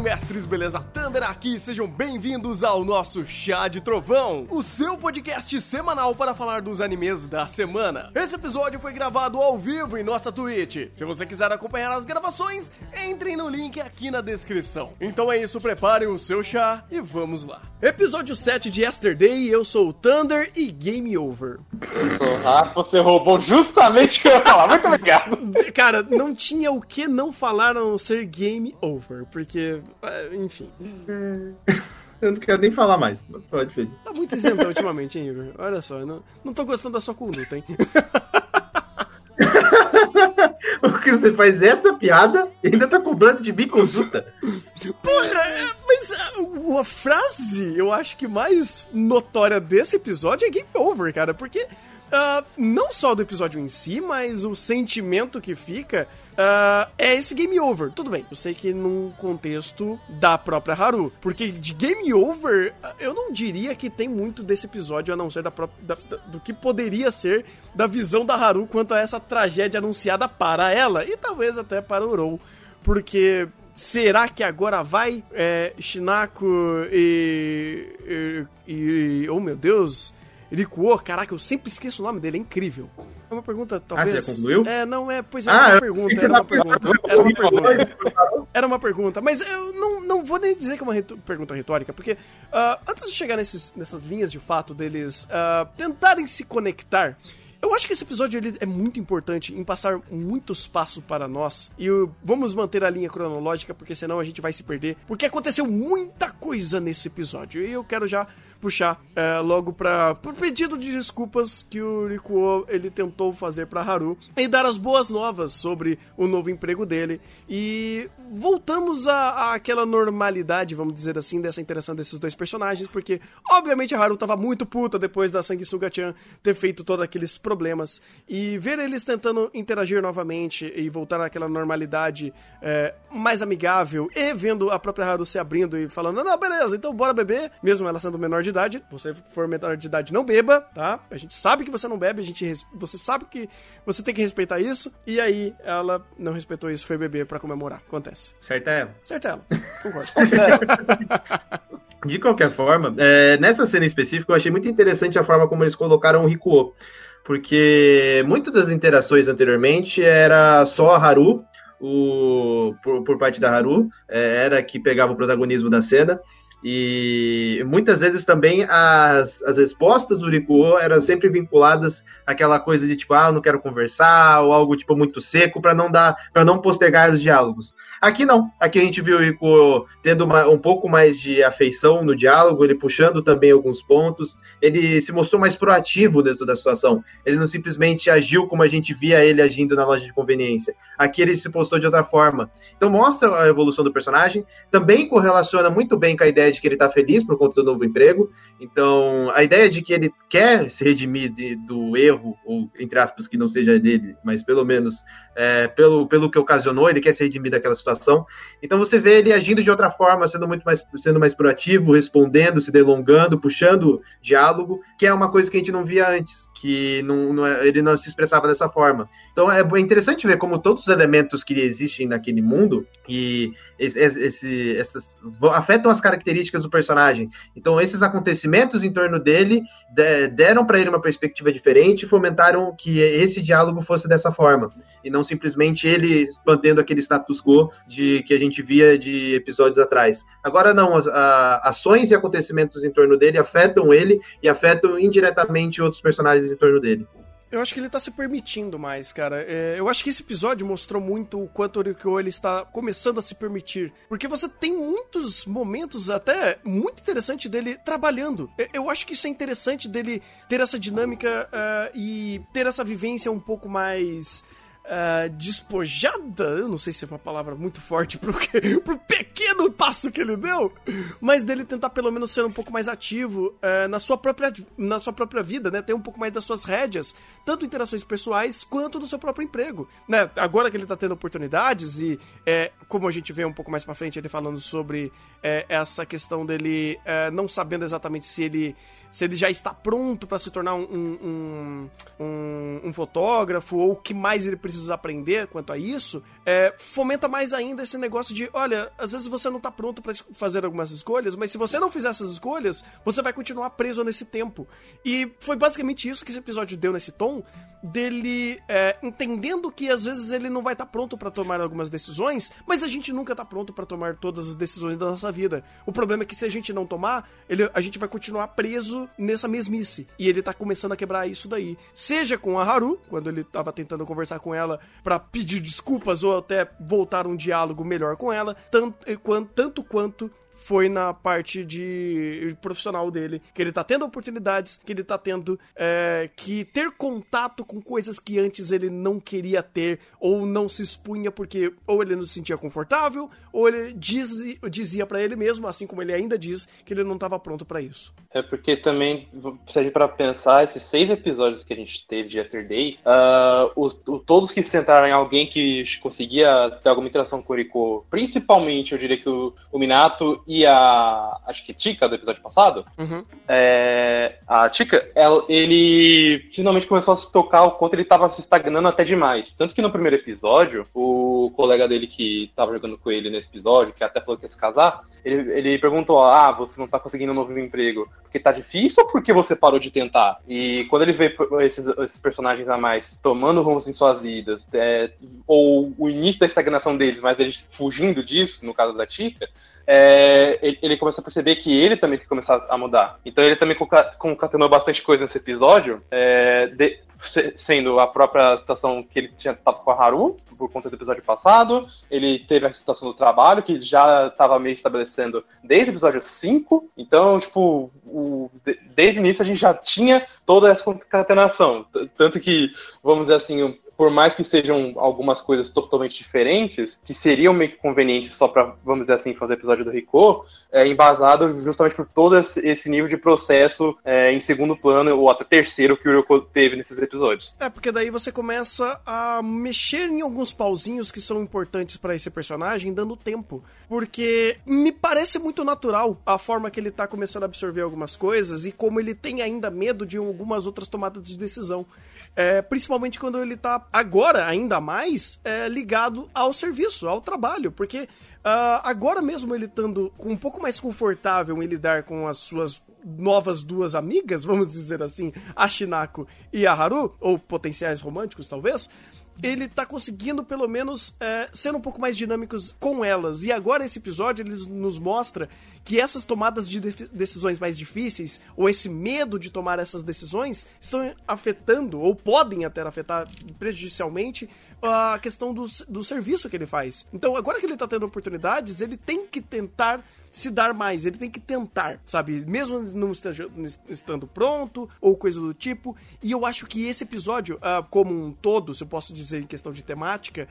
Mestres, beleza? Thunder aqui, sejam bem-vindos ao nosso Chá de Trovão, o seu podcast semanal para falar dos animes da semana. Esse episódio foi gravado ao vivo em nossa Twitch. Se você quiser acompanhar as gravações, entrem no link aqui na descrição. Então é isso, preparem o seu chá e vamos lá. Episódio 7 de Yesterday, eu sou o Thunder e Game Over. Eu sou o Rafa, você roubou justamente o que eu ia falar. Muito obrigado. Cara, não tinha o que não falar a não ser Game Over, porque, enfim. Eu não quero nem falar mais. Pode, Fede. Tá muito isento ultimamente, hein, Igor? Olha só, eu não, não tô gostando da sua conduta, hein? Porque você faz essa piada e ainda tá cobrando de mim conduta. Porra, é, mas a, a frase, eu acho que mais notória desse episódio é Game Over, cara, porque uh, não só do episódio em si, mas o sentimento que fica uh, é esse game over. Tudo bem, eu sei que num contexto da própria Haru. Porque de game over, eu não diria que tem muito desse episódio, a não ser da, própria, da, da, do que poderia ser da visão da Haru quanto a essa tragédia anunciada para ela e talvez até para o Rou. Porque Será que agora vai é, Shinako e, e, e, Oh meu Deus! Rikuo, caraca, eu sempre esqueço o nome dele, é incrível. É uma pergunta, talvez. Ah, você concluiu? É, não, é, pois é, ah, uma pergunta, era uma pergunta. Era uma pergunta. Era uma pergunta. Mas eu não, não vou nem dizer que é uma pergunta retórica, porque uh, antes de chegar nesses, nessas linhas de fato deles uh, tentarem se conectar. Eu acho que esse episódio ele é muito importante em passar muitos passos para nós. E vamos manter a linha cronológica, porque senão a gente vai se perder. Porque aconteceu muita coisa nesse episódio. E eu quero já puxar é, logo para o pedido de desculpas que o Rikuo ele tentou fazer para Haru e dar as boas novas sobre o novo emprego dele. E voltamos a, a, aquela normalidade, vamos dizer assim, dessa interação desses dois personagens, porque obviamente a Haru tava muito puta depois da Sanguessuga-chan ter feito todos aqueles problemas. E ver eles tentando interagir novamente e voltar àquela normalidade é, mais amigável e vendo a própria Haru se abrindo e falando, não, beleza, então bora beber, mesmo ela sendo menor de de idade, você for menor de idade, não beba, tá? A gente sabe que você não bebe, a gente você sabe que você tem que respeitar isso. E aí ela não respeitou isso, foi beber para comemorar. Acontece. Certa ela. Certa ela. Concordo. de qualquer forma, é, nessa cena específica eu achei muito interessante a forma como eles colocaram o Rikuo. Porque muitas das interações anteriormente era só a Haru o, por, por, parte da Haru, é, era que pegava o protagonismo da cena. E muitas vezes também as, as respostas do Rikuo eram sempre vinculadas àquela coisa de tipo, ah, não quero conversar, ou algo tipo muito seco para não dar, para não postergar os diálogos. Aqui não. Aqui a gente viu o Rikuo tendo uma, um pouco mais de afeição no diálogo, ele puxando também alguns pontos, ele se mostrou mais proativo dentro da situação. Ele não simplesmente agiu como a gente via ele agindo na loja de conveniência. Aqui ele se postou de outra forma. Então mostra a evolução do personagem, também correlaciona muito bem com a ideia de que ele está feliz por conta do novo emprego. Então, a ideia de que ele quer se redimir de, do erro, ou entre aspas, que não seja dele, mas pelo menos é, pelo, pelo que ocasionou, ele quer se redimir daquela situação. Então, você vê ele agindo de outra forma, sendo muito mais, sendo mais proativo, respondendo, se delongando, puxando diálogo, que é uma coisa que a gente não via antes, que não, não é, ele não se expressava dessa forma. Então, é, interessante ver como todos os elementos que existem naquele mundo e esse, esse, essas afetam as características características do personagem. Então, esses acontecimentos em torno dele deram para ele uma perspectiva diferente e fomentaram que esse diálogo fosse dessa forma. E não simplesmente ele mantendo aquele status quo de que a gente via de episódios atrás. Agora não, as a, ações e acontecimentos em torno dele afetam ele e afetam indiretamente outros personagens em torno dele. Eu acho que ele tá se permitindo mais, cara. É, eu acho que esse episódio mostrou muito o quanto o Rikyo ele está começando a se permitir. Porque você tem muitos momentos até muito interessante dele trabalhando. Eu acho que isso é interessante dele ter essa dinâmica uh, e ter essa vivência um pouco mais uh, despojada, eu não sei se é uma palavra muito forte pro, que, pro pequeno passo que ele deu, mas dele tentar pelo menos ser um pouco mais ativo uh, na, sua própria, na sua própria vida, né? Ter um pouco mais das suas rédeas, tanto interações pessoais quanto no seu próprio emprego, né? Agora que ele tá tendo oportunidades e, é, como a gente vê um pouco mais pra frente ele falando sobre é, essa questão dele é, não sabendo exatamente se ele se ele já está pronto para se tornar um, um, um, um, fotógrafo ou o que mais ele precisa aprender quanto a isso, é, fomenta mais ainda esse negócio de, olha, às vezes você não está pronto para fazer algumas escolhas, mas se você não fizer essas escolhas, você vai continuar preso nesse tempo. E foi basicamente isso que esse episódio deu nesse tom, dele é, entendendo que às vezes ele não vai estar tá pronto para tomar algumas decisões, mas a gente nunca está pronto para tomar todas as decisões da nossa vida. O problema é que se a gente não tomar, ele, a gente vai continuar preso nessa mesmice. E ele tá começando a quebrar isso daí. Seja com a Haru, quando ele tava tentando conversar com ela para pedir desculpas ou até voltar um diálogo melhor com ela, tanto, tanto quanto foi na parte de profissional dele, que ele tá tendo oportunidades, que ele tá tendo é, que ter contato com coisas que antes ele não queria ter, ou não se expunha porque ou ele não se sentia confortável, ou ele diz, dizia para ele mesmo, assim como ele ainda diz, que ele não estava pronto para isso. É porque também, serve para pensar, esses seis episódios que a gente teve de Yesterday, uh, os, todos que sentaram em alguém que conseguia ter alguma interação com o Rico, principalmente eu diria que o, o Minato e a. Acho que Tika do episódio passado. Uhum. É, a Tika, ela, ele finalmente começou a se tocar o quanto ele estava se estagnando até demais. Tanto que no primeiro episódio, o colega dele que estava jogando com ele nesse episódio, que até falou que ia se casar, ele, ele perguntou: Ah, você não está conseguindo um novo emprego porque tá difícil ou porque você parou de tentar? E quando ele vê esses, esses personagens a mais tomando rumos em suas vidas, é, ou o início da estagnação deles, mas eles fugindo disso, no caso da Tika, é, ele, ele a perceber que ele também tem que começar a mudar. Então ele também concatenou bastante coisa nesse episódio, é, de, sendo a própria situação que ele tinha estado com a Haru, por conta do episódio passado, ele teve a situação do trabalho, que já estava meio estabelecendo desde o episódio 5, então, tipo, o, desde o início a gente já tinha toda essa concatenação, tanto que, vamos dizer assim, por mais que sejam algumas coisas totalmente diferentes, que seriam meio que convenientes só para, vamos dizer assim, fazer o episódio do Rico, é embasado justamente por todo esse nível de processo é, em segundo plano ou até terceiro que o Rico teve nesses episódios. É, porque daí você começa a mexer em alguns pauzinhos que são importantes para esse personagem, dando tempo. Porque me parece muito natural a forma que ele tá começando a absorver algumas coisas e como ele tem ainda medo de algumas outras tomadas de decisão. É, principalmente quando ele tá agora ainda mais é, ligado ao serviço, ao trabalho, porque uh, agora mesmo ele estando um pouco mais confortável em lidar com as suas novas duas amigas, vamos dizer assim, a Shinako e a Haru, ou potenciais românticos talvez, ele tá conseguindo, pelo menos, é, ser um pouco mais dinâmicos com elas. E agora esse episódio ele nos mostra que essas tomadas de decisões mais difíceis, ou esse medo de tomar essas decisões, estão afetando, ou podem até afetar prejudicialmente, a questão do, do serviço que ele faz. Então, agora que ele tá tendo oportunidades, ele tem que tentar se dar mais, ele tem que tentar, sabe? Mesmo não estando pronto ou coisa do tipo. E eu acho que esse episódio, uh, como um todo, se eu posso dizer em questão de temática,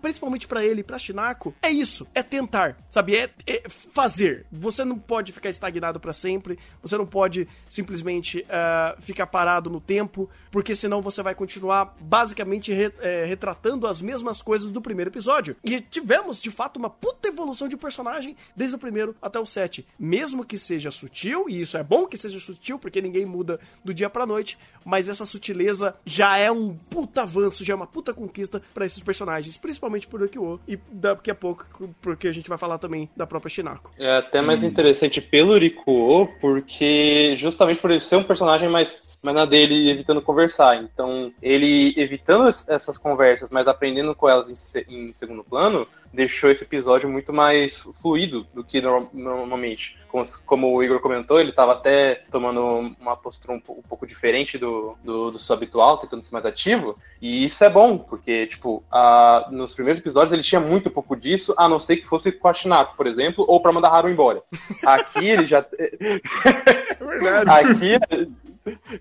principalmente para ele e pra Shinako, é isso, é tentar, sabe? É, é fazer. Você não pode ficar estagnado para sempre, você não pode simplesmente uh, ficar parado no tempo, porque senão você vai continuar basicamente re, é, retratando as mesmas coisas do primeiro episódio. E tivemos, de fato, uma puta evolução de personagem desde o primeiro até o 7. Mesmo que seja sutil, e isso é bom que seja sutil, porque ninguém muda do dia pra noite, mas essa sutileza já é um puta avanço, já é uma puta conquista para esses personagens, principalmente por Rikyo, e daqui a pouco, porque a gente vai falar também da própria Shinako. É até mais hum. interessante pelo Rikuo, porque justamente por ele ser um personagem mais mas na dele evitando conversar. Então, ele evitando essas conversas, mas aprendendo com elas em, em segundo plano, deixou esse episódio muito mais fluido do que no, normalmente. Como, como, o Igor comentou, ele estava até tomando uma postura um, um pouco diferente do, do, do, seu habitual, tentando ser mais ativo. E isso é bom, porque, tipo, a, nos primeiros episódios ele tinha muito pouco disso, a não ser que fosse com a Shinako, por exemplo, ou para mandar Haru embora. Aqui ele já. é verdade. Aqui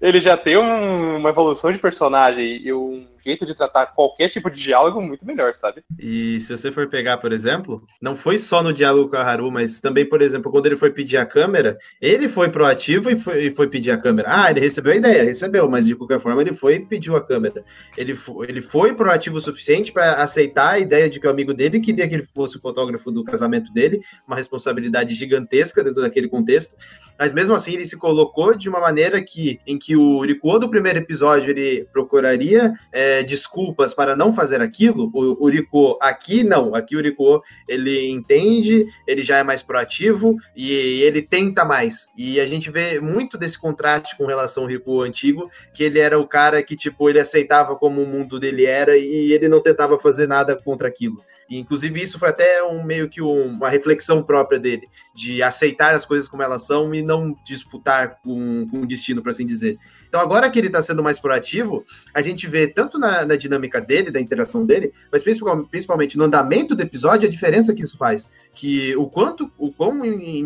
ele já tem um, uma evolução de personagem e um jeito de tratar qualquer tipo de diálogo muito melhor, sabe? E se você for pegar, por exemplo, não foi só no diálogo com a Haru, mas também, por exemplo, quando ele foi pedir a câmera, ele foi proativo e foi, e foi pedir a câmera. Ah, ele recebeu a ideia, recebeu, mas de qualquer forma ele foi e pediu a câmera. Ele foi, ele foi proativo o suficiente para aceitar a ideia de que o amigo dele queria que ele fosse o fotógrafo do casamento dele, uma responsabilidade gigantesca dentro daquele contexto. Mas mesmo assim ele se colocou de uma maneira que em que o Rikuo do primeiro episódio ele procuraria é, desculpas para não fazer aquilo, o, o Rikuo aqui não, aqui o Rikuo ele entende, ele já é mais proativo e ele tenta mais. E a gente vê muito desse contraste com relação ao Rikuo antigo, que ele era o cara que tipo ele aceitava como o mundo dele era e ele não tentava fazer nada contra aquilo. E, inclusive, isso foi até um meio que um, uma reflexão própria dele, de aceitar as coisas como elas são e não disputar com, com o destino, por assim dizer. Então, agora que ele está sendo mais proativo, a gente vê tanto na, na, dinâmica dele, da interação dele, mas principalmente no andamento do episódio, a diferença que isso faz. Que o quanto, o quão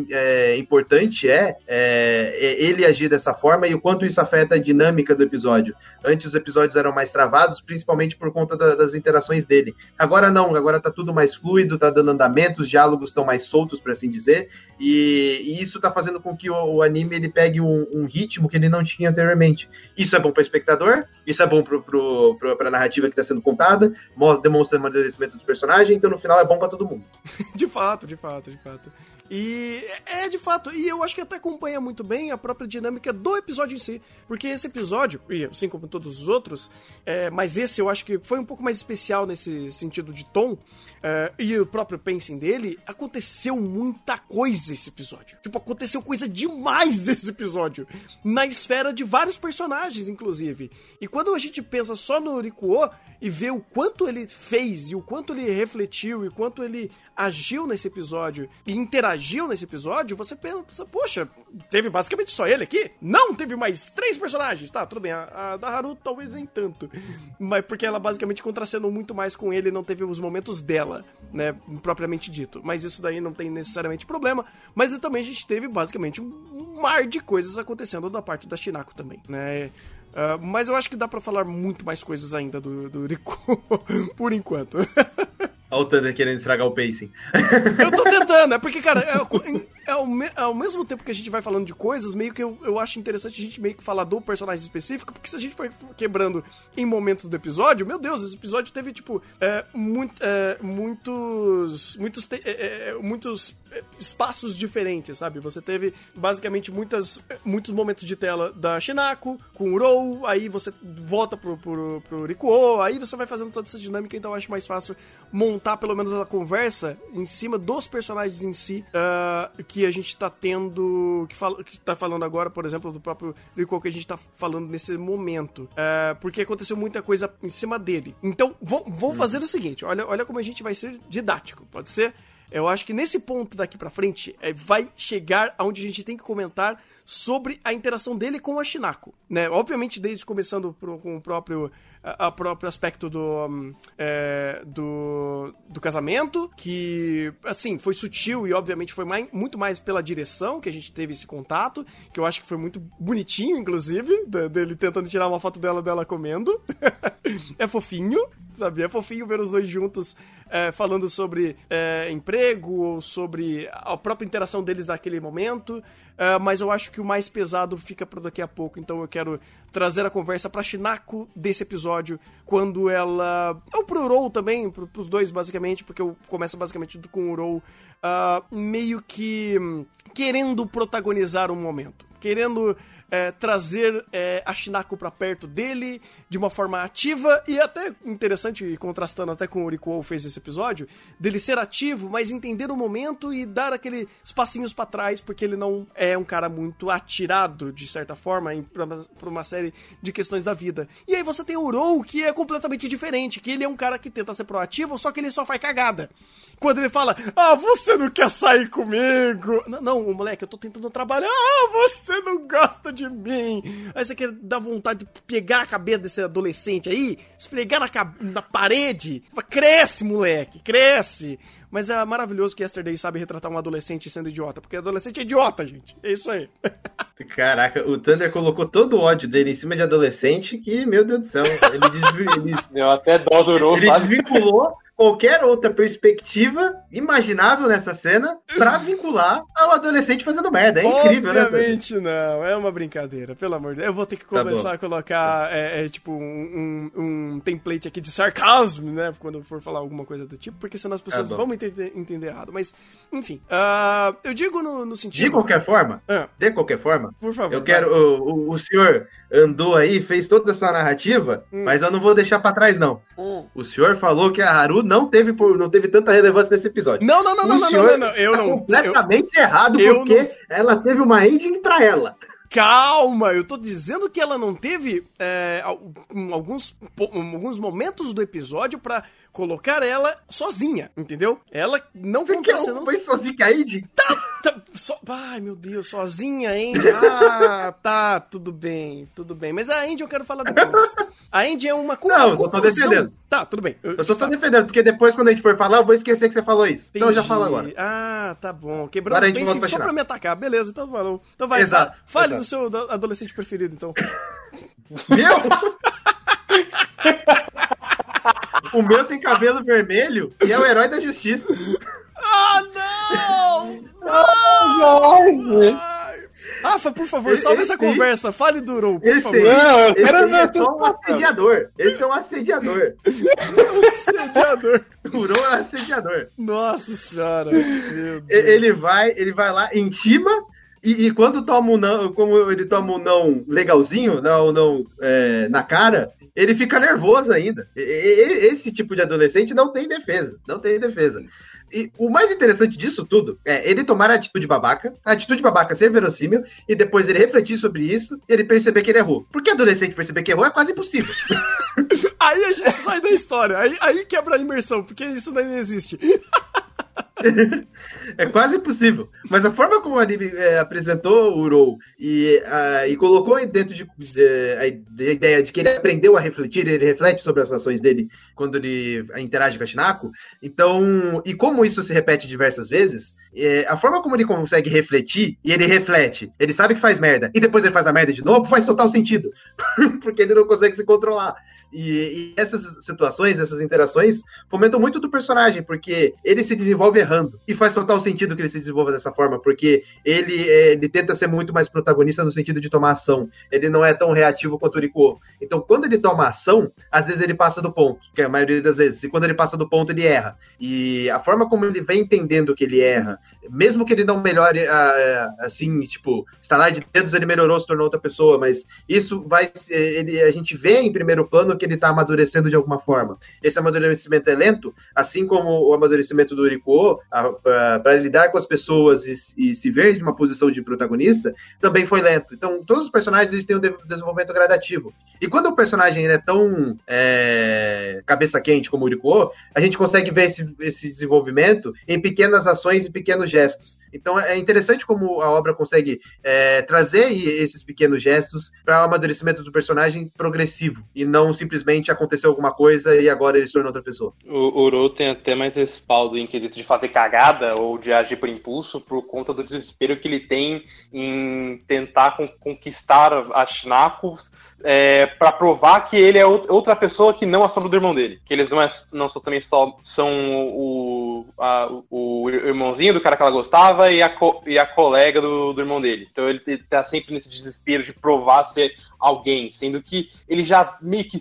é, importante é, é, é, ele agir dessa forma e o quanto isso afeta a dinâmica do episódio. Antes os episódios eram mais travados, principalmente por conta da, das interações dele. Agora não, agora tá tudo mais fluido, tá dando andamento, os diálogos estão mais soltos, por assim dizer, e, e isso tá fazendo com que o, o anime ele pegue um, um ritmo que ele não tinha anteriormente. Isso é bom para o espectador, isso é bom para a narrativa que está sendo contada, demonstra o amadurecimento do personagem, então no final é bom para todo mundo. de fato, de fato, de fato. E é de fato, e eu acho que até acompanha muito bem a própria dinâmica do episódio em si. Porque esse episódio, e assim como todos os outros, é, mas esse eu acho que foi um pouco mais especial nesse sentido de tom, é, e o próprio pacing dele, aconteceu muita coisa esse episódio. Tipo, aconteceu coisa demais esse episódio. Na esfera de vários personagens, inclusive. E quando a gente pensa só no Rikuo e vê o quanto ele fez, e o quanto ele refletiu, e o quanto ele agiu nesse episódio e interagiu nesse episódio, você pensa, poxa, teve basicamente só ele aqui? Não, teve mais três personagens. Tá, tudo bem, a, a da Haru talvez nem tanto. Mas porque ela basicamente contracenou muito mais com ele, não teve os momentos dela, né, propriamente dito. Mas isso daí não tem necessariamente problema. Mas também a gente teve basicamente um mar de coisas acontecendo da parte da Shinako também, né? Uh, mas eu acho que dá para falar muito mais coisas ainda do, do Riku, por enquanto. Olha o Thunder querendo estragar o pacing. Eu tô tentando, é porque, cara, é, é, ao, me, é ao mesmo tempo que a gente vai falando de coisas, meio que eu, eu acho interessante a gente meio que falar do personagem específico, porque se a gente for quebrando em momentos do episódio, meu Deus, esse episódio teve, tipo, é, muito, é, muitos. Muitos, te, é, é, muitos espaços diferentes, sabe? Você teve basicamente muitas, muitos momentos de tela da Shinako com o Rou, aí você volta pro, pro, pro Rikuo, aí você vai fazendo toda essa dinâmica, então eu acho mais fácil montar pelo menos a conversa em cima dos personagens em si uh, que a gente tá tendo. Que, fala, que tá falando agora, por exemplo, do próprio Rico que a gente tá falando nesse momento. Uh, porque aconteceu muita coisa em cima dele. Então, vou, vou fazer o seguinte: olha, olha como a gente vai ser didático. Pode ser? Eu acho que nesse ponto daqui para frente é, vai chegar aonde a gente tem que comentar sobre a interação dele com a Shinako, né? Obviamente desde começando pro, com o próprio a, próprio aspecto do, um, é, do do casamento, que assim foi sutil e obviamente foi mais, muito mais pela direção que a gente teve esse contato, que eu acho que foi muito bonitinho, inclusive, dele tentando tirar uma foto dela dela comendo. é fofinho, sabe? É fofinho ver os dois juntos é, falando sobre é, emprego ou sobre a própria interação deles naquele momento. É, mas eu acho que o mais pesado fica para daqui a pouco, então eu quero trazer a conversa pra Shinako desse episódio, quando ela. Ou pro Rou também, pro, pros dois basicamente, porque eu começo basicamente com o Rou uh, meio que hum, querendo protagonizar um momento. Querendo é, trazer é, a Shinako pra perto dele de uma forma ativa e até interessante, contrastando até com o Rikuo fez esse episódio, dele ser ativo, mas entender o momento e dar aqueles passinhos para trás, porque ele não é um cara muito atirado, de certa forma, pra, pra, uma série de questões da vida. E aí você tem o Rou, que é completamente diferente, que ele é um cara que tenta ser proativo, só que ele só faz cagada. Quando ele fala, ah, você não quer sair comigo? Não, não moleque, eu tô tentando trabalhar. Ah, você não gosta de de mim. Aí você quer dar vontade de pegar a cabeça desse adolescente aí, esfregar na, na parede. Cresce, moleque, cresce. Mas é maravilhoso que Yesterday sabe retratar um adolescente sendo idiota, porque adolescente é idiota, gente. É isso aí. Caraca, o Thunder colocou todo o ódio dele em cima de adolescente que, meu Deus do céu, ele, desvi... ele... Deu até dó durou, ele sabe? desvinculou qualquer outra perspectiva imaginável nessa cena pra vincular ao adolescente fazendo merda. É incrível, né? Obviamente não, é uma brincadeira, pelo amor de Deus. Eu vou ter que tá começar tá a colocar, é, é, tipo, um, um, template aqui de sarcasmo, né? Quando eu for falar alguma coisa do tipo, porque senão as pessoas tá vão entender, entender, errado. Mas, enfim, uh, eu digo no, no, sentido. De qualquer forma, ah. de qualquer forma, por favor. Eu quero. O, o, o, senhor andou aí, fez toda essa narrativa, hum. mas eu não vou deixar pra trás, não. Hum. O senhor falou que a Haru não teve, não teve tanta relevância nesse episódio. Não, não, não, não, não, não, não, Eu tá não. completamente eu, errado eu porque não... ela teve uma ending pra ela. Calma, eu tô dizendo que ela não teve é, alguns, alguns momentos do episódio para colocar ela sozinha, entendeu? Ela não Você contracenando... Foi sozinha, Andy? Tá, tá, so... Ai, meu Deus, sozinha, Andy. Ah, tá, tudo bem, tudo bem. Mas a Andy eu quero falar depois. A Andy é uma coisa. Não, eu só tô defendendo. Tá, tudo bem. Eu, eu só tô defendendo, porque depois quando a gente for falar, eu vou esquecer que você falou isso. Entendi. Então já fala agora. Ah, tá bom. Quebrando o bem só pra me atacar. Beleza, então falou. Então vai, exato, fale exato. do seu adolescente preferido, então. Meu? O meu tem cabelo vermelho e é o herói da justiça. Ah, não! Não! Rafa, por favor, salve essa conversa. Fale Uru, por esse favor. Não, eu quero esse é só um assediador. Esse é um assediador. assediador. Uru é um assediador. Nossa senhora. Meu Deus. Ele vai, ele vai lá, intima e, e, quando toma um não, como ele toma um não legalzinho, não, não é, na cara, ele fica nervoso ainda. Esse tipo de adolescente não tem defesa, não tem defesa. E o mais interessante disso tudo é ele tomar a atitude babaca, a atitude babaca ser verossímil, e depois ele refletir sobre isso e ele perceber que ele errou. Porque adolescente perceber que errou é quase impossível. aí a gente sai da história, aí, aí quebra a imersão, porque isso daí não existe. é quase impossível. Mas a forma como ele é, apresentou o Urou e, e colocou dentro de, de, a ideia de que ele aprendeu a refletir, ele reflete sobre as ações dele quando ele interage com a Shinako. Então, e como isso se repete diversas vezes, é, a forma como ele consegue refletir, e ele reflete, ele sabe que faz merda, e depois ele faz a merda de novo, faz total sentido. Porque ele não consegue se controlar. E, e essas situações, essas interações, fomentam muito do personagem, porque ele se desenvolve. E faz total sentido que ele se desenvolva dessa forma, porque ele, ele tenta ser muito mais protagonista no sentido de tomar ação. Ele não é tão reativo quanto o Rico. Então, quando ele toma ação, às vezes ele passa do ponto, que é a maioria das vezes. E quando ele passa do ponto, ele erra. E a forma como ele vem entendendo que ele erra, mesmo que ele não melhore assim, tipo, estalar de dedos, ele melhorou, se tornou outra pessoa, mas isso vai. Ele, a gente vê em primeiro plano que ele está amadurecendo de alguma forma. Esse amadurecimento é lento, assim como o amadurecimento do Uriko, para lidar com as pessoas e, e, se ver de uma posição de protagonista, também foi lento. Então, todos os personagens eles têm um desenvolvimento gradativo. E quando o personagem é tão é, cabeça quente como o Uriko, a gente consegue ver esse, esse desenvolvimento em pequenas ações e pequenos gestos. Então é interessante como a obra consegue é, trazer esses pequenos gestos para o amadurecimento do personagem progressivo e não simplesmente aconteceu alguma coisa e agora ele se tornou outra pessoa. O Uro tem até mais respaldo em quesito de fazer cagada ou de agir por impulso por conta do desespero que ele tem em tentar conquistar as Shinakos é, para provar que ele é outra pessoa que não a sombra do irmão dele. Que eles não, é, não são também só são o, a, o irmãozinho do cara que ela gostava e a, co, e a colega do, do irmão dele. Então ele tá sempre nesse desespero de provar ser alguém, sendo que ele já meio que.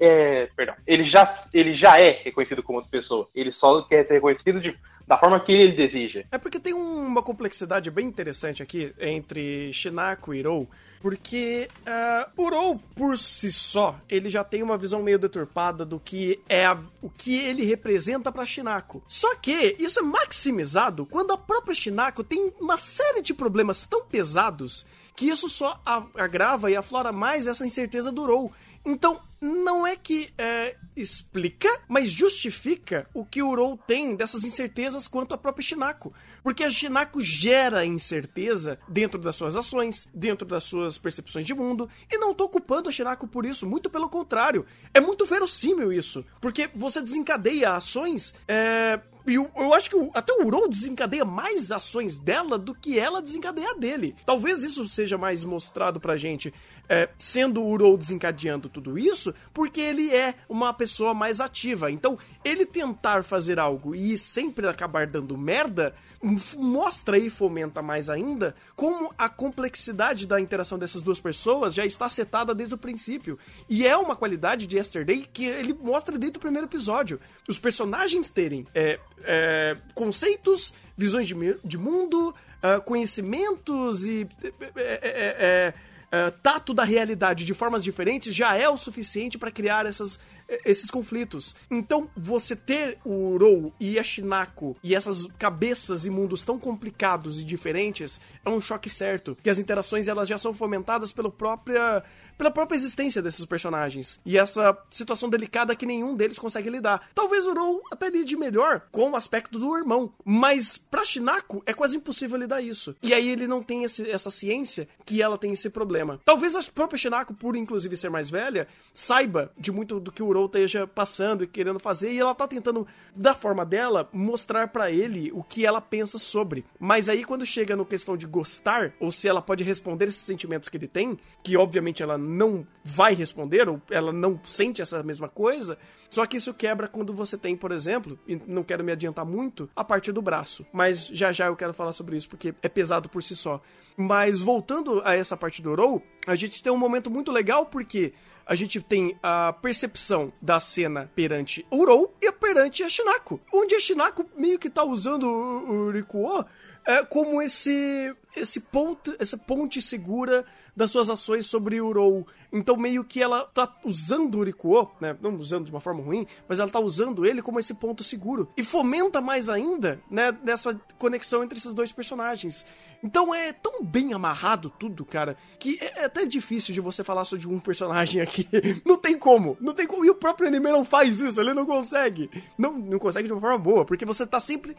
É, perdão. Ele já, ele já é reconhecido como outra pessoa. Ele só quer ser reconhecido de, da forma que ele deseja. É porque tem uma complexidade bem interessante aqui entre Shinako e Hirou porque uh, Urou, por si só, ele já tem uma visão meio deturpada do que é a, o que ele representa para Shinako. Só que isso é maximizado quando a própria Shinako tem uma série de problemas tão pesados que isso só agrava e aflora mais essa incerteza do Urou. Então, não é que é, explica, mas justifica o que o Urou tem dessas incertezas quanto à própria Shinako. Porque a Shinako gera incerteza dentro das suas ações, dentro das suas percepções de mundo, e não tô culpando a Shinako por isso, muito pelo contrário. É muito verossímil isso, porque você desencadeia ações é, e eu, eu acho que o, até o Uro desencadeia mais ações dela do que ela desencadeia dele. Talvez isso seja mais mostrado pra gente, é, sendo o Uro desencadeando tudo isso, porque ele é uma pessoa mais ativa. Então, ele tentar fazer algo e sempre acabar dando merda mostra e fomenta mais ainda como a complexidade da interação dessas duas pessoas já está setada desde o princípio. E é uma qualidade de Yesterday que ele mostra desde o primeiro episódio. Os personagens terem é, é, conceitos, visões de, de mundo, uh, conhecimentos e. É, é, é, é, tato da realidade de formas diferentes já é o suficiente para criar essas esses conflitos. Então, você ter o Rou e a Shinako e essas cabeças e mundos tão complicados e diferentes é um choque certo. Que as interações elas já são fomentadas pela própria pela própria existência desses personagens. E essa situação delicada que nenhum deles consegue lidar. Talvez o Rou até lide melhor com o aspecto do irmão, mas pra Shinako é quase impossível lidar isso. E aí ele não tem esse, essa ciência que ela tem esse problema. Talvez a própria Shinako, por inclusive ser mais velha, saiba de muito do que o Rou esteja passando e querendo fazer, e ela tá tentando, da forma dela, mostrar para ele o que ela pensa sobre. Mas aí quando chega no questão de gostar, ou se ela pode responder esses sentimentos que ele tem, que obviamente ela não vai responder, ou ela não sente essa mesma coisa. Só que isso quebra quando você tem, por exemplo, e não quero me adiantar muito, a parte do braço. Mas já já eu quero falar sobre isso, porque é pesado por si só. Mas voltando a essa parte do Rou, a gente tem um momento muito legal, porque a gente tem a percepção da cena perante o Rou e perante a Shinako. Onde a Shinako meio que tá usando o, o Rikuo é, como esse esse ponto, essa ponte segura das suas ações sobre o Rou. Então meio que ela tá usando o Rikuo, né, não usando de uma forma ruim, mas ela tá usando ele como esse ponto seguro e fomenta mais ainda, né, nessa conexão entre esses dois personagens. Então é tão bem amarrado tudo, cara, que é, é até difícil de você falar só de um personagem aqui. Não tem como, não tem como. E o próprio anime não faz isso, ele não consegue. Não, não consegue de uma forma boa, porque você tá sempre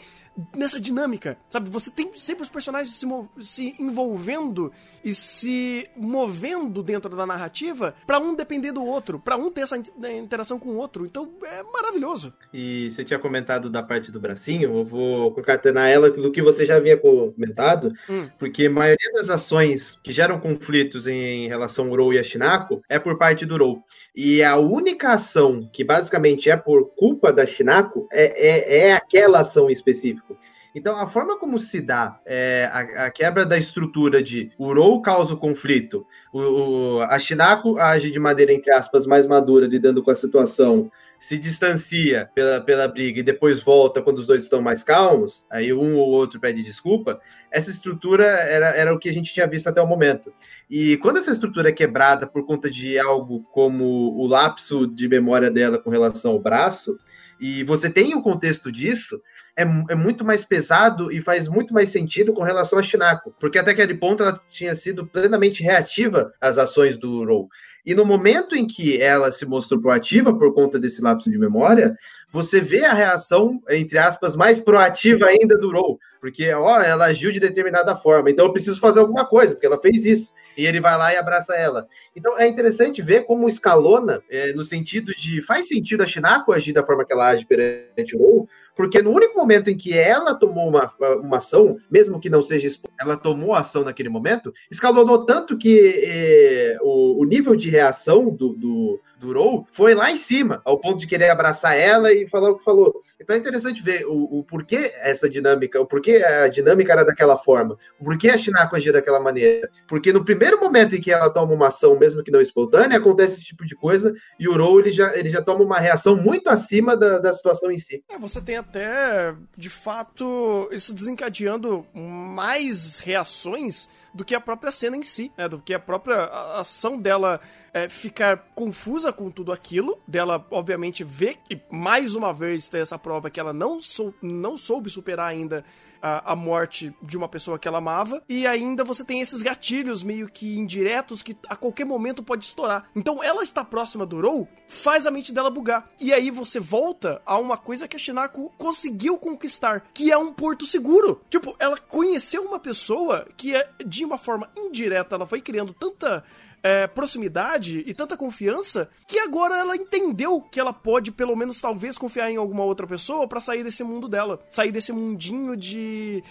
nessa dinâmica, sabe? Você tem sempre os personagens se, se envolvendo e se movendo dentro da narrativa para um depender do outro, para um ter essa né, interação com o outro. Então é maravilhoso. E você tinha comentado da parte do bracinho, eu vou concatenar ela do que você já havia comentado, hum. porque a maioria das ações que geram conflitos em relação ao Rou e a Shinako é por parte do Rou. E a única ação que basicamente é por culpa da Shinako é, é, é aquela ação específica. Então, a forma como se dá é, a, a, quebra da estrutura de Urou causa o conflito, o, o, a Shinako age de maneira, entre aspas, mais madura, lidando com a situação, se distancia pela, pela briga e depois volta quando os dois estão mais calmos, aí um ou outro pede desculpa, essa estrutura era, era o que a gente tinha visto até o momento. E quando essa estrutura é quebrada por conta de algo como o lapso de memória dela com relação ao braço, e você tem o contexto disso, é, é, muito mais pesado e faz muito mais sentido com relação a Shinako, porque até aquele ponto ela tinha sido plenamente reativa às ações do Rou. E no momento em que ela se mostrou proativa por conta desse lapso de memória, você vê a reação, entre aspas, mais proativa ainda do Rou, porque ó, ela agiu de determinada forma, então eu preciso fazer alguma coisa, porque ela fez isso. E ele vai lá e abraça ela. Então é interessante ver como escalona, é, no sentido de faz sentido a Shinako agir da forma que ela age perante o Rou, porque no único momento em que ela tomou uma, uma ação, mesmo que não seja ela tomou ação naquele momento, escalonou tanto que eh, o, o, nível de reação do, do, do Rou foi lá em cima, ao ponto de querer abraçar ela e falar o que falou. Então é interessante ver o, o porquê essa dinâmica, o porquê a dinâmica era daquela forma, o porquê a Shinako agia daquela maneira. Porque no primeiro momento em que ela toma uma ação, mesmo que não espontânea, acontece esse tipo de coisa e o Rou ele já, ele já toma uma reação muito acima da, da situação em si. É, você tem até, de fato, isso desencadeando mais reações do que a própria cena em si, né? Do que a própria ação dela é, ficar confusa com tudo aquilo, dela, obviamente, ver e mais uma vez ter essa prova que ela não, sou, não soube superar ainda a, a morte de uma pessoa que ela amava, e ainda você tem esses gatilhos meio que indiretos que a qualquer momento pode estourar. Então ela está próxima do Rou, faz a mente dela bugar. E aí você volta a uma coisa que a Shinako conseguiu conquistar, que é um porto seguro. Tipo, ela conheceu uma pessoa que é, de uma forma indireta, ela foi criando tanta é, proximidade e tanta confiança que agora ela entendeu que ela pode, pelo menos, talvez, confiar em alguma outra pessoa para sair desse mundo dela. Sair desse mundinho de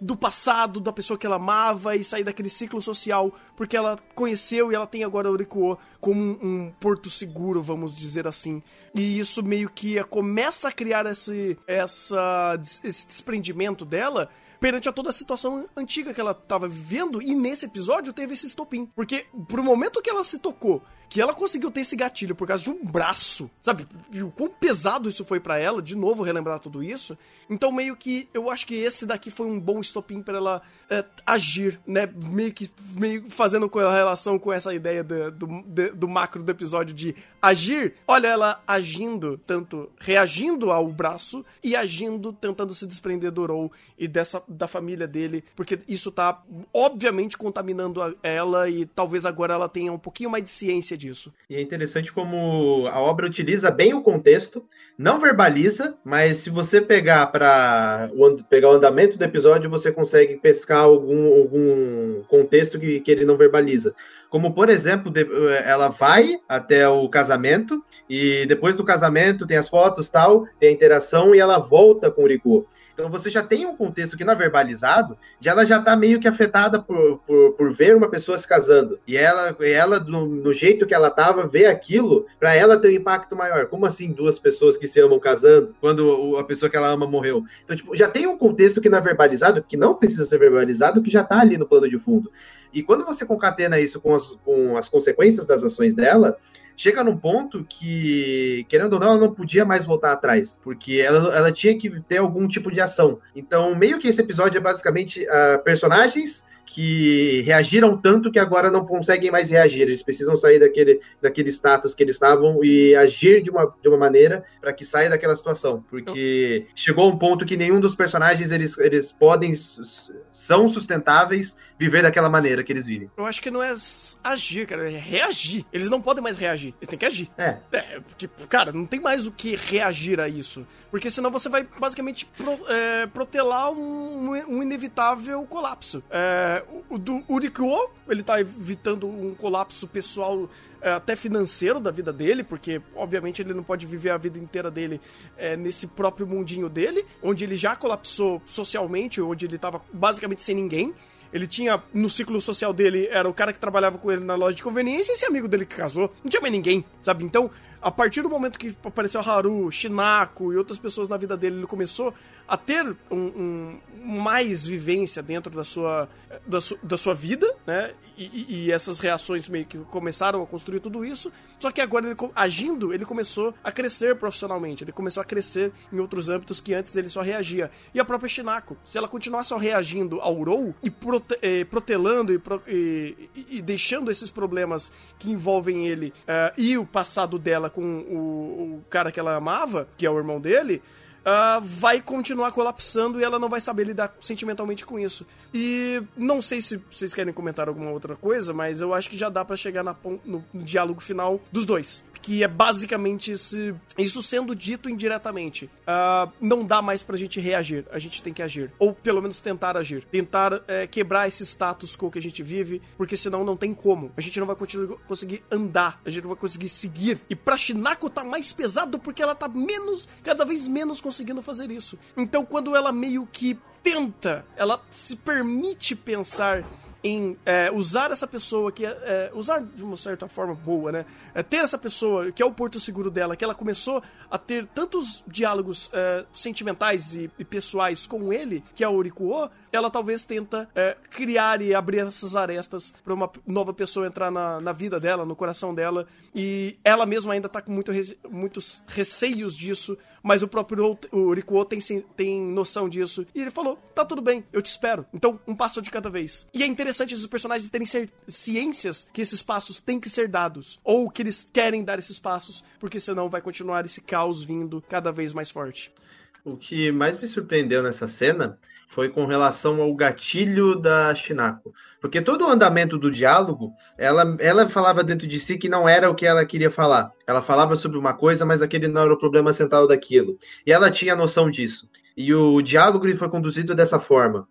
do passado, da pessoa que ela amava e sair daquele ciclo social, porque ela conheceu e ela tem agora Orikuo como um, um, porto seguro, vamos dizer assim. E isso meio que começa a criar esse, essa, esse desprendimento dela perante a toda a situação antiga que ela estava vivendo, e nesse episódio teve esse estopim. Porque pro momento que ela se tocou que ela conseguiu ter esse gatilho por causa de um braço, sabe? E o quão pesado isso foi para ela, de novo relembrar tudo isso. Então, meio que eu acho que esse daqui foi um bom estopim para ela é, agir, né? Meio que meio fazendo com a relação com essa ideia do, do, do, macro do episódio de agir. Olha ela agindo, tanto reagindo ao braço e agindo, tentando se desprender do Rou e dessa da família dele, porque isso tá obviamente contaminando ela e talvez agora ela tenha um pouquinho mais de ciência disso. E é interessante como a obra utiliza bem o contexto, não verbaliza, mas se você pegar para pegar o andamento do episódio, você consegue pescar algum, algum contexto que, que ele não verbaliza. Como, por exemplo, ela vai até o casamento e depois do casamento tem as fotos tal, tem a interação e ela volta com o Riku. Então você já tem um contexto que na verbalizado, de ela já tá meio que afetada por, por, por ver uma pessoa se casando. E ela, ela no, no jeito que ela tava, vê aquilo, para ela ter um impacto maior. Como assim duas pessoas que se amam casando, quando a pessoa que ela ama morreu? Então, tipo, já tem um contexto que na verbalizado, que não precisa ser verbalizado, que já tá ali no plano de fundo. E quando você concatena isso com as, com as consequências das ações dela, chega num ponto que, querendo ou não, ela não podia mais voltar atrás, porque ela, ela tinha que ter algum tipo de ação. Então, meio que esse episódio é basicamente uh, personagens que reagiram tanto que agora não conseguem mais reagir. Eles precisam sair daquele, daquele status que eles estavam e agir de uma, de uma maneira para que saia daquela situação. Porque chegou um ponto que nenhum dos personagens eles, eles podem, são sustentáveis viver daquela maneira que eles vivem. Eu acho que não é agir, cara, é reagir. Eles não podem mais reagir, eles têm que agir. É. é tipo, cara, não tem mais o que reagir a isso. Porque senão você vai basicamente pro, é, protelar um, um inevitável colapso. É, o do Urikuo, ele tá evitando um colapso pessoal é, até financeiro da vida dele, porque obviamente ele não pode viver a vida inteira dele é, nesse próprio mundinho dele, onde ele já colapsou socialmente, onde ele tava basicamente sem ninguém. Ele tinha, no ciclo social dele, era o cara que trabalhava com ele na loja de conveniência e esse amigo dele que casou. Não tinha mais ninguém, sabe? Então, a partir do momento que apareceu Haru, Shinako e outras pessoas na vida dele, ele começou a ter um, um mais vivência dentro da sua, da, su, da sua vida, né? E, e, essas reações meio que começaram a construir tudo isso. Só que agora, ele, agindo, ele começou a crescer profissionalmente. Ele começou a crescer em outros âmbitos que antes ele só reagia. E a própria Shinako, se ela continuar só reagindo ao Rou e prote, eh, protelando e, pro, e, e, deixando esses problemas que envolvem ele uh, e o passado dela com o, o cara que ela amava, que é o irmão dele, uh, vai continuar colapsando e ela não vai saber lidar sentimentalmente com isso. E não sei se vocês querem comentar alguma outra coisa, mas eu acho que já dá para chegar na, no, no, diálogo final dos dois. Que é basicamente esse, isso sendo dito indiretamente. Uh, não dá mais pra gente reagir, a gente tem que agir. Ou pelo menos tentar agir. Tentar é, quebrar esse status quo que a gente vive, porque senão não tem como. A gente não vai conseguir andar, a gente não vai conseguir seguir. E pra Shinako tá mais pesado porque ela tá menos, cada vez menos conseguindo conseguindo fazer isso. Então, quando ela meio que tenta, ela se permite pensar em é, usar essa pessoa que é, é, usar de uma certa forma boa, né? É, ter essa pessoa que é o porto seguro dela, que ela começou a ter tantos diálogos é, sentimentais e, e, pessoais com ele, que é o Orikuo, ela talvez tenta é, criar e abrir essas arestas para uma nova pessoa entrar na, na, vida dela, no coração dela, e ela mesma ainda tá com muito, muitos receios disso, mas o próprio o Rikuo tem, tem noção disso. E ele falou: tá tudo bem, eu te espero. Então, um passo de cada vez. E é interessante esses personagens terem ciências que esses passos têm que ser dados. Ou que eles querem dar esses passos, porque senão vai continuar esse caos vindo cada vez mais forte. O que mais me surpreendeu nessa cena foi com relação ao gatilho da Shinako. Porque todo o andamento do diálogo, ela, ela falava dentro de si que não era o que ela queria falar. Ela falava sobre uma coisa, mas aquele não era o problema central daquilo. E ela tinha noção disso. E o diálogo foi conduzido dessa forma.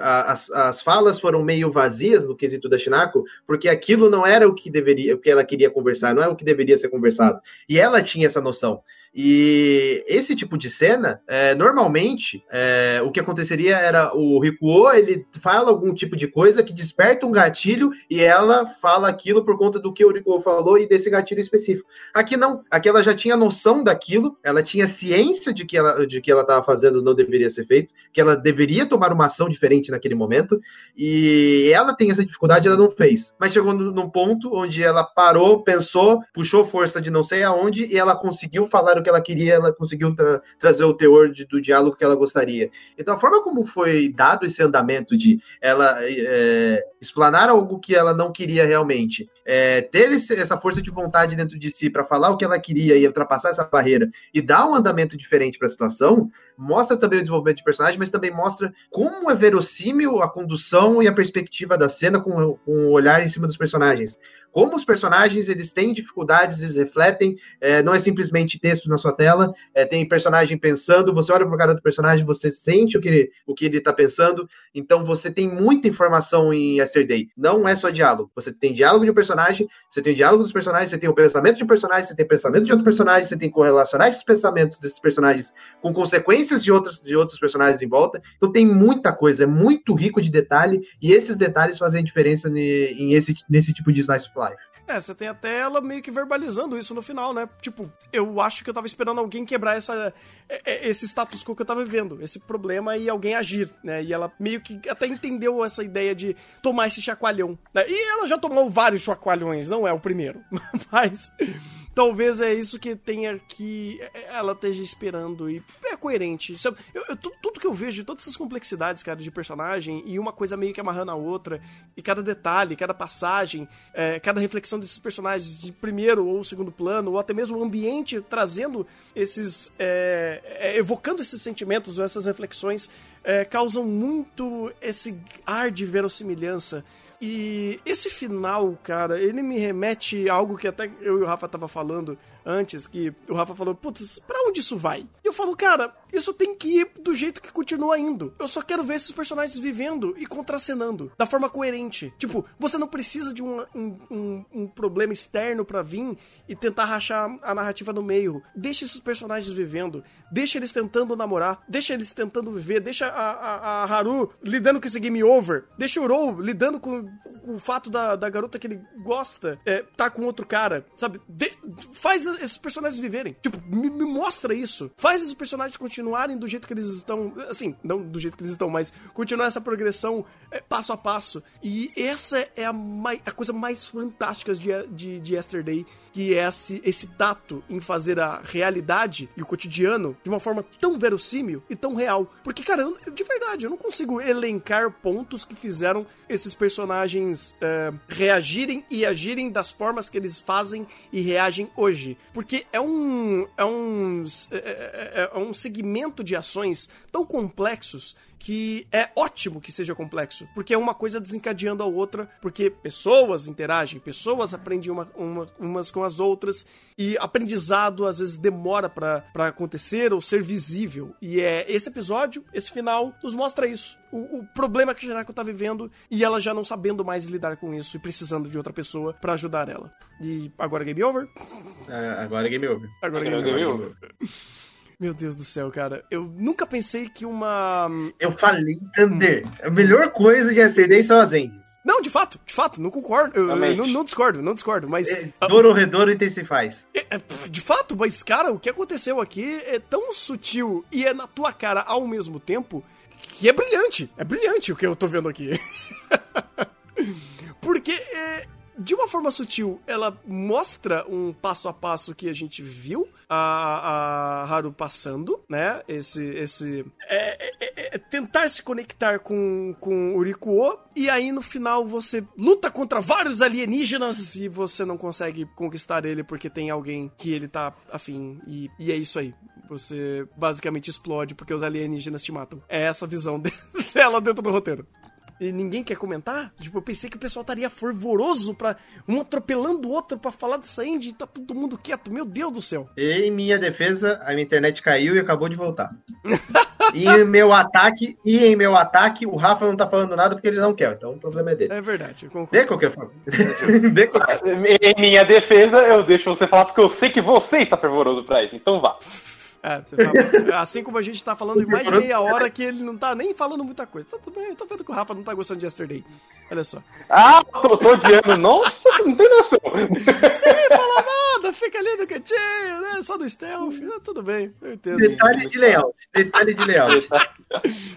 As, as falas foram meio vazias no quesito da Shinako, porque aquilo não era o que deveria, o que ela queria conversar, não é o que deveria ser conversado. E ela tinha essa noção. E esse tipo de cena, é, normalmente, é, o que aconteceria era o Rikuo, ele fala algum tipo de coisa que desperta um gatilho e ela fala aquilo por conta do que o Rikuo falou e desse gatilho específico. Aqui não, aqui ela já tinha noção daquilo, ela tinha ciência de que ela de que ela estava fazendo não deveria ser feito, que ela deveria tomar uma ação diferente naquele momento, e ela tem essa dificuldade, ela não fez. Mas chegou num ponto onde ela parou, pensou, puxou força de não sei aonde e ela conseguiu falar o que ela queria, ela conseguiu tra trazer o teor de, do diálogo que ela gostaria. Então, a forma como foi dado esse andamento de ela é, explanar algo que ela não queria realmente, é, ter esse, essa força de vontade dentro de si para falar o que ela queria e ultrapassar essa barreira e dar um andamento diferente para a situação, mostra também o desenvolvimento de personagem, mas também mostra como é verossímil a condução e a perspectiva da cena com, com o olhar em cima dos personagens. Como os personagens eles têm dificuldades, eles refletem, é, não é simplesmente texto na sua tela, é, tem personagem pensando, você olha para o cara do personagem, você sente o que ele, o que ele está pensando, então você tem muita informação em Yesterday. Não é só diálogo, você tem diálogo de um personagem, você tem diálogo dos personagens, você tem o pensamento de um personagem, você tem o pensamento de outro personagem, você tem que correlacionar esses pensamentos desses personagens com consequências de outros, de outros personagens em volta. Então tem muita coisa, é muito rico de detalhe, e esses detalhes fazem diferença em esse, nesse tipo de slice of life. É, você tem até ela meio que verbalizando isso no final, né? Tipo, eu acho que eu tava esperando alguém quebrar essa, é, é, esse status quo que eu tava vivendo, esse problema e alguém agir, né? E ela meio que até entendeu essa ideia de tomar esse chacoalhão. Né? E ela já tomou vários chacoalhões, não é o primeiro. Mas talvez é isso que tenha que ela esteja esperando e é coerente. Eu, eu, tudo que eu vejo todas essas complexidades, cara, de personagem e uma coisa meio que amarrando a outra, e cada detalhe, cada passagem, é, cada reflexão desses personagens de primeiro ou segundo plano, ou até mesmo o ambiente trazendo esses. É, é, evocando esses sentimentos ou essas reflexões, é, causam muito esse ar de verossimilhança e esse final, cara, ele me remete a algo que até eu e o Rafa tava falando antes, que o Rafa falou, putz, pra onde isso vai? E eu falo, cara, isso tem que ir do jeito que continua indo. Eu só quero ver esses personagens vivendo e contracenando, da forma coerente. Tipo, você não precisa de um, um, um problema externo para vir e tentar rachar a narrativa no meio. Deixa esses personagens vivendo, deixa eles tentando namorar, deixa eles tentando viver, deixa a, a, a Haru lidando com esse game over, deixa o Rou lidando com, com, o fato da, da garota que ele gosta é, tá com outro cara, sabe? De, faz esses personagens viverem. Tipo, me, me, mostra isso. Faz esses personagens continuarem do jeito que eles estão. Assim, não do jeito que eles estão, mas continuar essa progressão é, passo a passo. E essa é a, mai, a coisa mais fantástica de, de, de Yesterday, que é esse, esse tato em fazer a realidade e o cotidiano de uma forma tão verossímil e tão real. Porque, cara, eu, de verdade, eu não consigo elencar pontos que fizeram esses personagens é, reagirem e agirem das formas que eles fazem e reagem hoje. Porque é um, é um, é, é, é um segmento de ações tão complexos que é ótimo que seja complexo, porque é uma coisa desencadeando a outra, porque pessoas interagem, pessoas aprendem uma, uma, umas com as outras, e aprendizado às vezes demora para acontecer ou ser visível. E é esse episódio, esse final, nos mostra isso. O, o problema que a Janako tá vivendo e ela já não sabendo mais lidar com isso e precisando de outra pessoa para ajudar ela. E agora é game over? É, agora é game over. Agora, é game, agora over. game over. Meu Deus do céu, cara. Eu nunca pensei que uma. Eu falei, Thunder. A melhor coisa de acender são as engines. Não, de fato, de fato, não concordo. Eu, eu não, não, discordo, não discordo, mas. É, Doro Redoro intensifaz. É, é, de fato, mas, cara, o que aconteceu aqui é tão sutil e é na tua cara ao mesmo tempo que é brilhante. É brilhante o que eu tô vendo aqui. Porque é, de uma forma sutil, ela mostra um passo a passo que a gente viu a, a Haru passando, né? Esse. esse é, é, é, é tentar se conectar com, com o Rikuo, e aí no final você luta contra vários alienígenas e você não consegue conquistar ele porque tem alguém que ele tá afim, e, e é isso aí. você basicamente explode porque os alienígenas te matam. É essa a visão dela dentro do roteiro e ninguém quer comentar? Tipo, eu pensei que o pessoal estaria fervoroso para um atropelando o outro para falar dessa indie e tá todo mundo quieto. Meu Deus do céu. Em minha defesa, a minha internet caiu e acabou de voltar. e em meu ataque, e em meu ataque, o Rafa não tá falando nada porque ele não quer. Então o problema é dele. É verdade, eu concordo. De qualquer forma. De qualquer... Em minha defesa, eu deixo você falar porque eu sei que você está fervoroso para isso. Então vá. É, tá, assim como a gente tá falando de mais de meia hora que ele não tá nem falando muita coisa. Tá tudo bem, eu tô vendo que o Rafa não tá gostando de Yesterday. Olha só. Ah, tô, tô odiando. Nossa, não tem noção. Você nem fala nada, fica ali no cantinho, né? Só do stealth. Ah, tudo bem, eu entendo. Detalhe de layout. Detalhe de layout.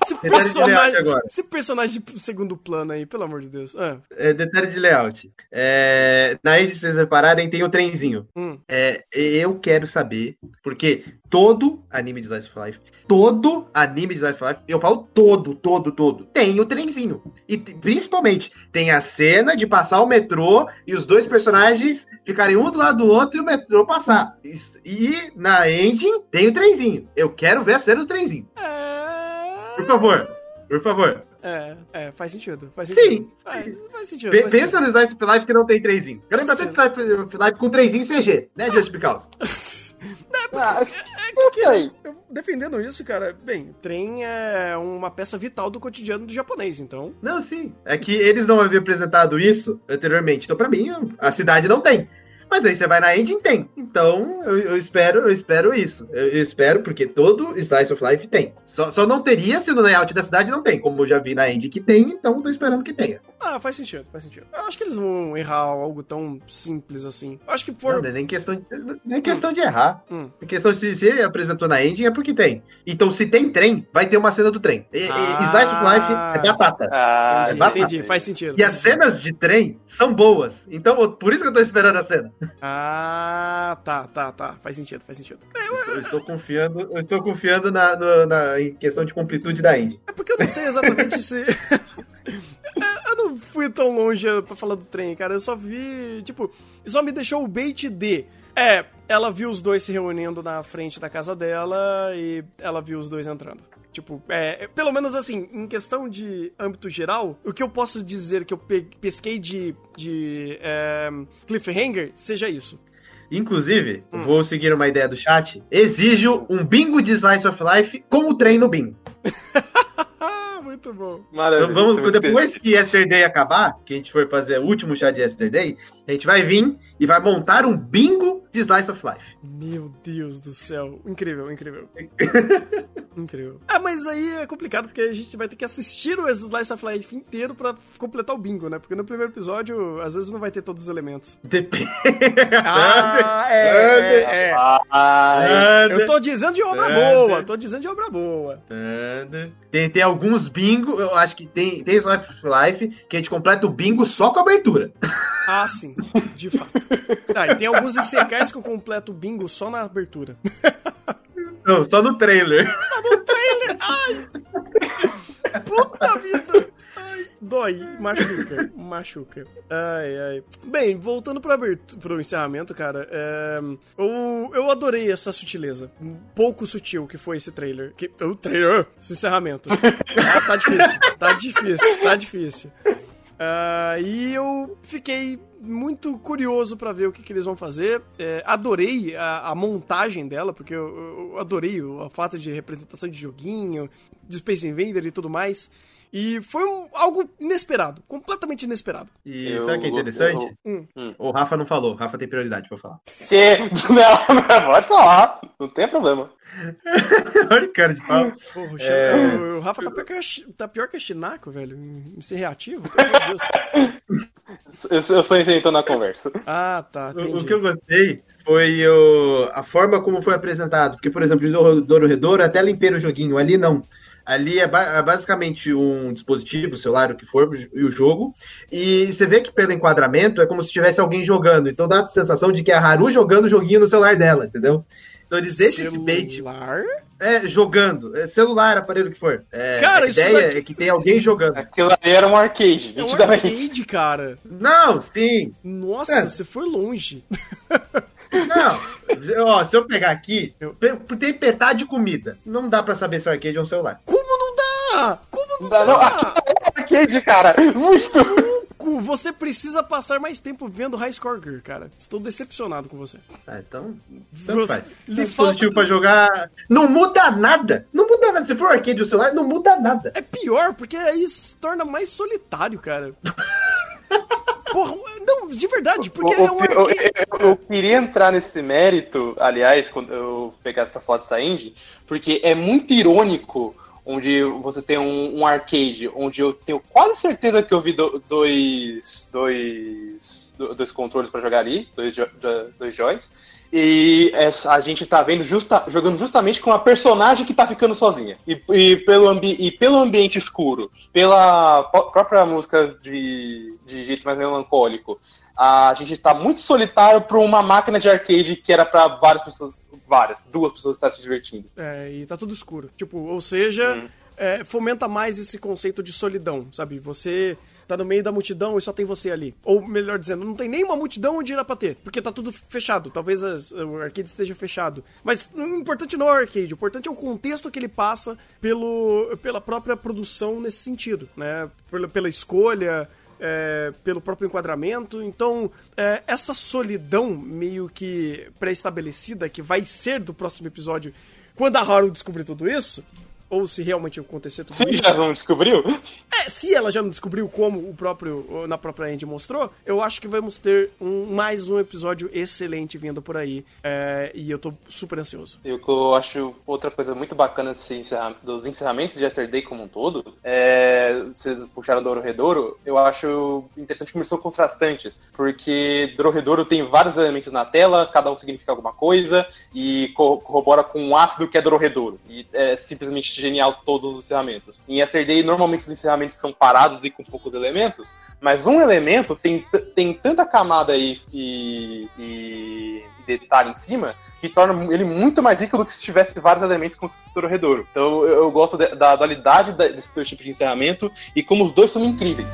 Esse personagem, esse personagem de segundo plano aí, pelo amor de Deus. Ah. É, detalhe de layout. É, na se vocês repararem, tem o trenzinho. Hum. É, eu quero saber, porque todo anime de Slice of Life, todo anime de Slice of Life, eu falo todo, todo, todo, tem o trenzinho. E principalmente, tem a cena de passar o metrô e os dois personagens ficarem um do lado do outro e o metrô passar. E na engine tem o trenzinho. Eu quero ver a cena do trenzinho. É... Por favor, por favor. É, é, faz sentido. Faz sentido. Sim. Faz, faz sentido. Faz pensa sentido. no Slice Life que não tem trenzinho. Eu lembro até de Slice Life com trenzinho CG, né, Just Because? É, porque, ah, é, é, eu, defendendo isso, cara, bem, trem é uma peça vital do cotidiano do japonês, então. Não, sim. É que eles não haviam apresentado isso anteriormente. Então, pra mim, a cidade não tem. Mas aí você vai na engine tem. Então eu, eu espero, eu espero isso. Eu, eu, espero porque todo Slice of Life tem. Só, só não teria se no layout da cidade não tem, como eu já vi na engine que tem, então tô esperando que tenha. Ah, faz sentido, faz sentido. Eu acho que eles vão errar algo tão simples assim. Eu acho que por. Não, é nem questão de, nem questão hum. de errar. Hum. É questão de se ele apresentou na engine é porque tem. Então se tem trem, vai ter uma cena do trem. E, ah, Slice of Life é batata. Ah, é batata. entendi, faz sentido. E faz as sentido. cenas de trem são boas. Então por isso que eu tô esperando a cena. Ah, tá, tá, tá. Faz sentido, faz sentido. Eu, estou, eu estou confiando, eu estou confiando na, na em questão de completude da Indy. É porque eu não sei exatamente se. não fui tão longe pra falar do trem, cara. Eu só vi. Tipo, só me deixou o bait de. É, ela viu os dois se reunindo na frente da casa dela e ela viu os dois entrando. Tipo, é, pelo menos assim, em questão de âmbito geral, o que eu posso dizer que eu pesquei de, de é, cliffhanger seja isso. Inclusive, hum. vou seguir uma ideia do chat. Exijo um bingo de Slice of Life com o trem no bingo. Muito bom. Maravilha, Vamos, depois que Yesterday acabar, que a gente for fazer o último chá de Yesterday, a gente vai vir e vai montar um bingo de Slice of Life. Meu Deus do céu. Incrível, incrível. incrível. Ah, mas aí é complicado porque a gente vai ter que assistir o Slice of Life inteiro pra completar o bingo, né? Porque no primeiro episódio, às vezes não vai ter todos os elementos. Depende. Ah, é, é, é. Eu tô dizendo de obra boa, tô dizendo de obra boa. Tem, tem alguns bingo, eu acho que tem, tem Slice of Life que a gente completa o bingo só com a abertura. Ah, sim, de fato. Ah, e tem alguns ICKs que eu completo o bingo só na abertura. Não, só no trailer. Só no trailer! Ai! Puta vida! Ai, dói, machuca, machuca. Ai, ai. Bem, voltando abertura, pro encerramento, cara, é, eu, eu adorei essa sutileza. Pouco sutil que foi esse trailer. Que, o trailer, esse encerramento. Ah, tá difícil, tá difícil, tá difícil. Uh, e eu fiquei muito curioso para ver o que, que, eles vão fazer. É, adorei a, a, montagem dela, porque eu, eu adorei o, fato de representação de joguinho, de Space Invader e tudo mais. E foi um, algo inesperado, completamente inesperado. E eu, sabe o que é interessante? Eu, eu, hum. O Rafa não falou, o Rafa tem prioridade pra falar. Que? Não, não, pode falar, não tem problema. Olha cara de pau. Porra, o, é... o, o, Rafa tá pior que, a, tá pior que a Chinaco, velho, em ser reativo. Pelo amor de Deus. Eu, eu só inventando na conversa. Ah, tá. O, o, que eu gostei foi o, a forma como foi apresentado. Porque, por exemplo, no Douro Redouro, a tela inteira o joguinho. Ali não. Ali é, ba é, basicamente um dispositivo, celular, o que for, e o jogo. E você vê que pelo enquadramento é como se tivesse alguém jogando. Então dá a sensação de que é a Haru jogando o joguinho no celular dela, entendeu? Então eles deixam esse bait. Celular? É, jogando. É celular, aparelho que for. É, cara, a ideia daqui... é que tem alguém jogando. Aquilo ali era um arcade, é um arcade, cara. Não, sim. Nossa, é. você foi longe. Não, Ó, se eu pegar aqui, eu, tem petar de comida. Não dá pra saber se o arcade é um celular. Como não dá? Como não, não dá? Não, arcade, cara. Muito. Você precisa passar mais tempo vendo High Score Girl, cara. Estou decepcionado com você. Ah, então. Tanto você, faz. Lhe falta... pra jogar. Não muda nada. Não muda nada. Se for arcade ou celular, não muda nada. É pior, porque aí se torna mais solitário, cara. Porra, não, de verdade, porque o, é um arcade. Eu, eu, eu, queria entrar nesse mérito, aliás, quando eu pegar pra falar dessa engine, porque é muito irônico onde você tem um, um, arcade, onde eu tenho quase certeza que eu vi do, dois, dois, dois controles para jogar ali, dois, dois joys. E a gente tá vendo justa, jogando justamente com uma personagem que tá ficando sozinha. E, e, pelo, ambi, e pelo ambiente escuro, pela própria música de, de jeito mais melancólico, a gente tá muito solitário para uma máquina de arcade que era para várias pessoas, várias, duas pessoas estar se divertindo. É, e tá tudo escuro. Tipo, ou seja, hum. é, fomenta mais esse conceito de solidão, sabe? Você tá no meio da multidão e só tem você ali. Ou melhor dizendo, não tem nenhuma multidão onde irá pra ter, porque tá tudo fechado. Talvez as, o arcade esteja fechado. Mas o importante não é o arcade, o importante é o contexto que ele passa pelo, pela própria produção nesse sentido, né? Pela, pela escolha, é, pelo próprio enquadramento. Então, é, essa solidão meio que pré-estabelecida, que vai ser do próximo episódio, quando a Haru descobrir tudo isso, ou se realmente acontecer tudo Sim, isso. já não descobriu? É, se ela já não descobriu como o próprio na própria Andy mostrou, eu acho que vamos ter um, mais um episódio excelente vindo por aí. É, e eu tô super ansioso. E o que eu acho outra coisa muito bacana dos encerramentos de Yesterday como um todo, é, vocês puxaram do Redouro, eu acho interessante que são contrastantes, porque Dororedoro tem vários elementos na tela, cada um significa alguma coisa, e corrobora com um ácido que é Dororedoro. E é simplesmente genial todos os encerramentos. Em Yesterday, normalmente os encerramentos são parados e com poucos elementos, mas um elemento tem, tem tanta camada e, e, e detalhe em cima que torna ele muito mais rico do que se tivesse vários elementos como se fosse Redouro. Então eu, eu gosto de, da dualidade desse tipos de encerramento e como os dois são incríveis.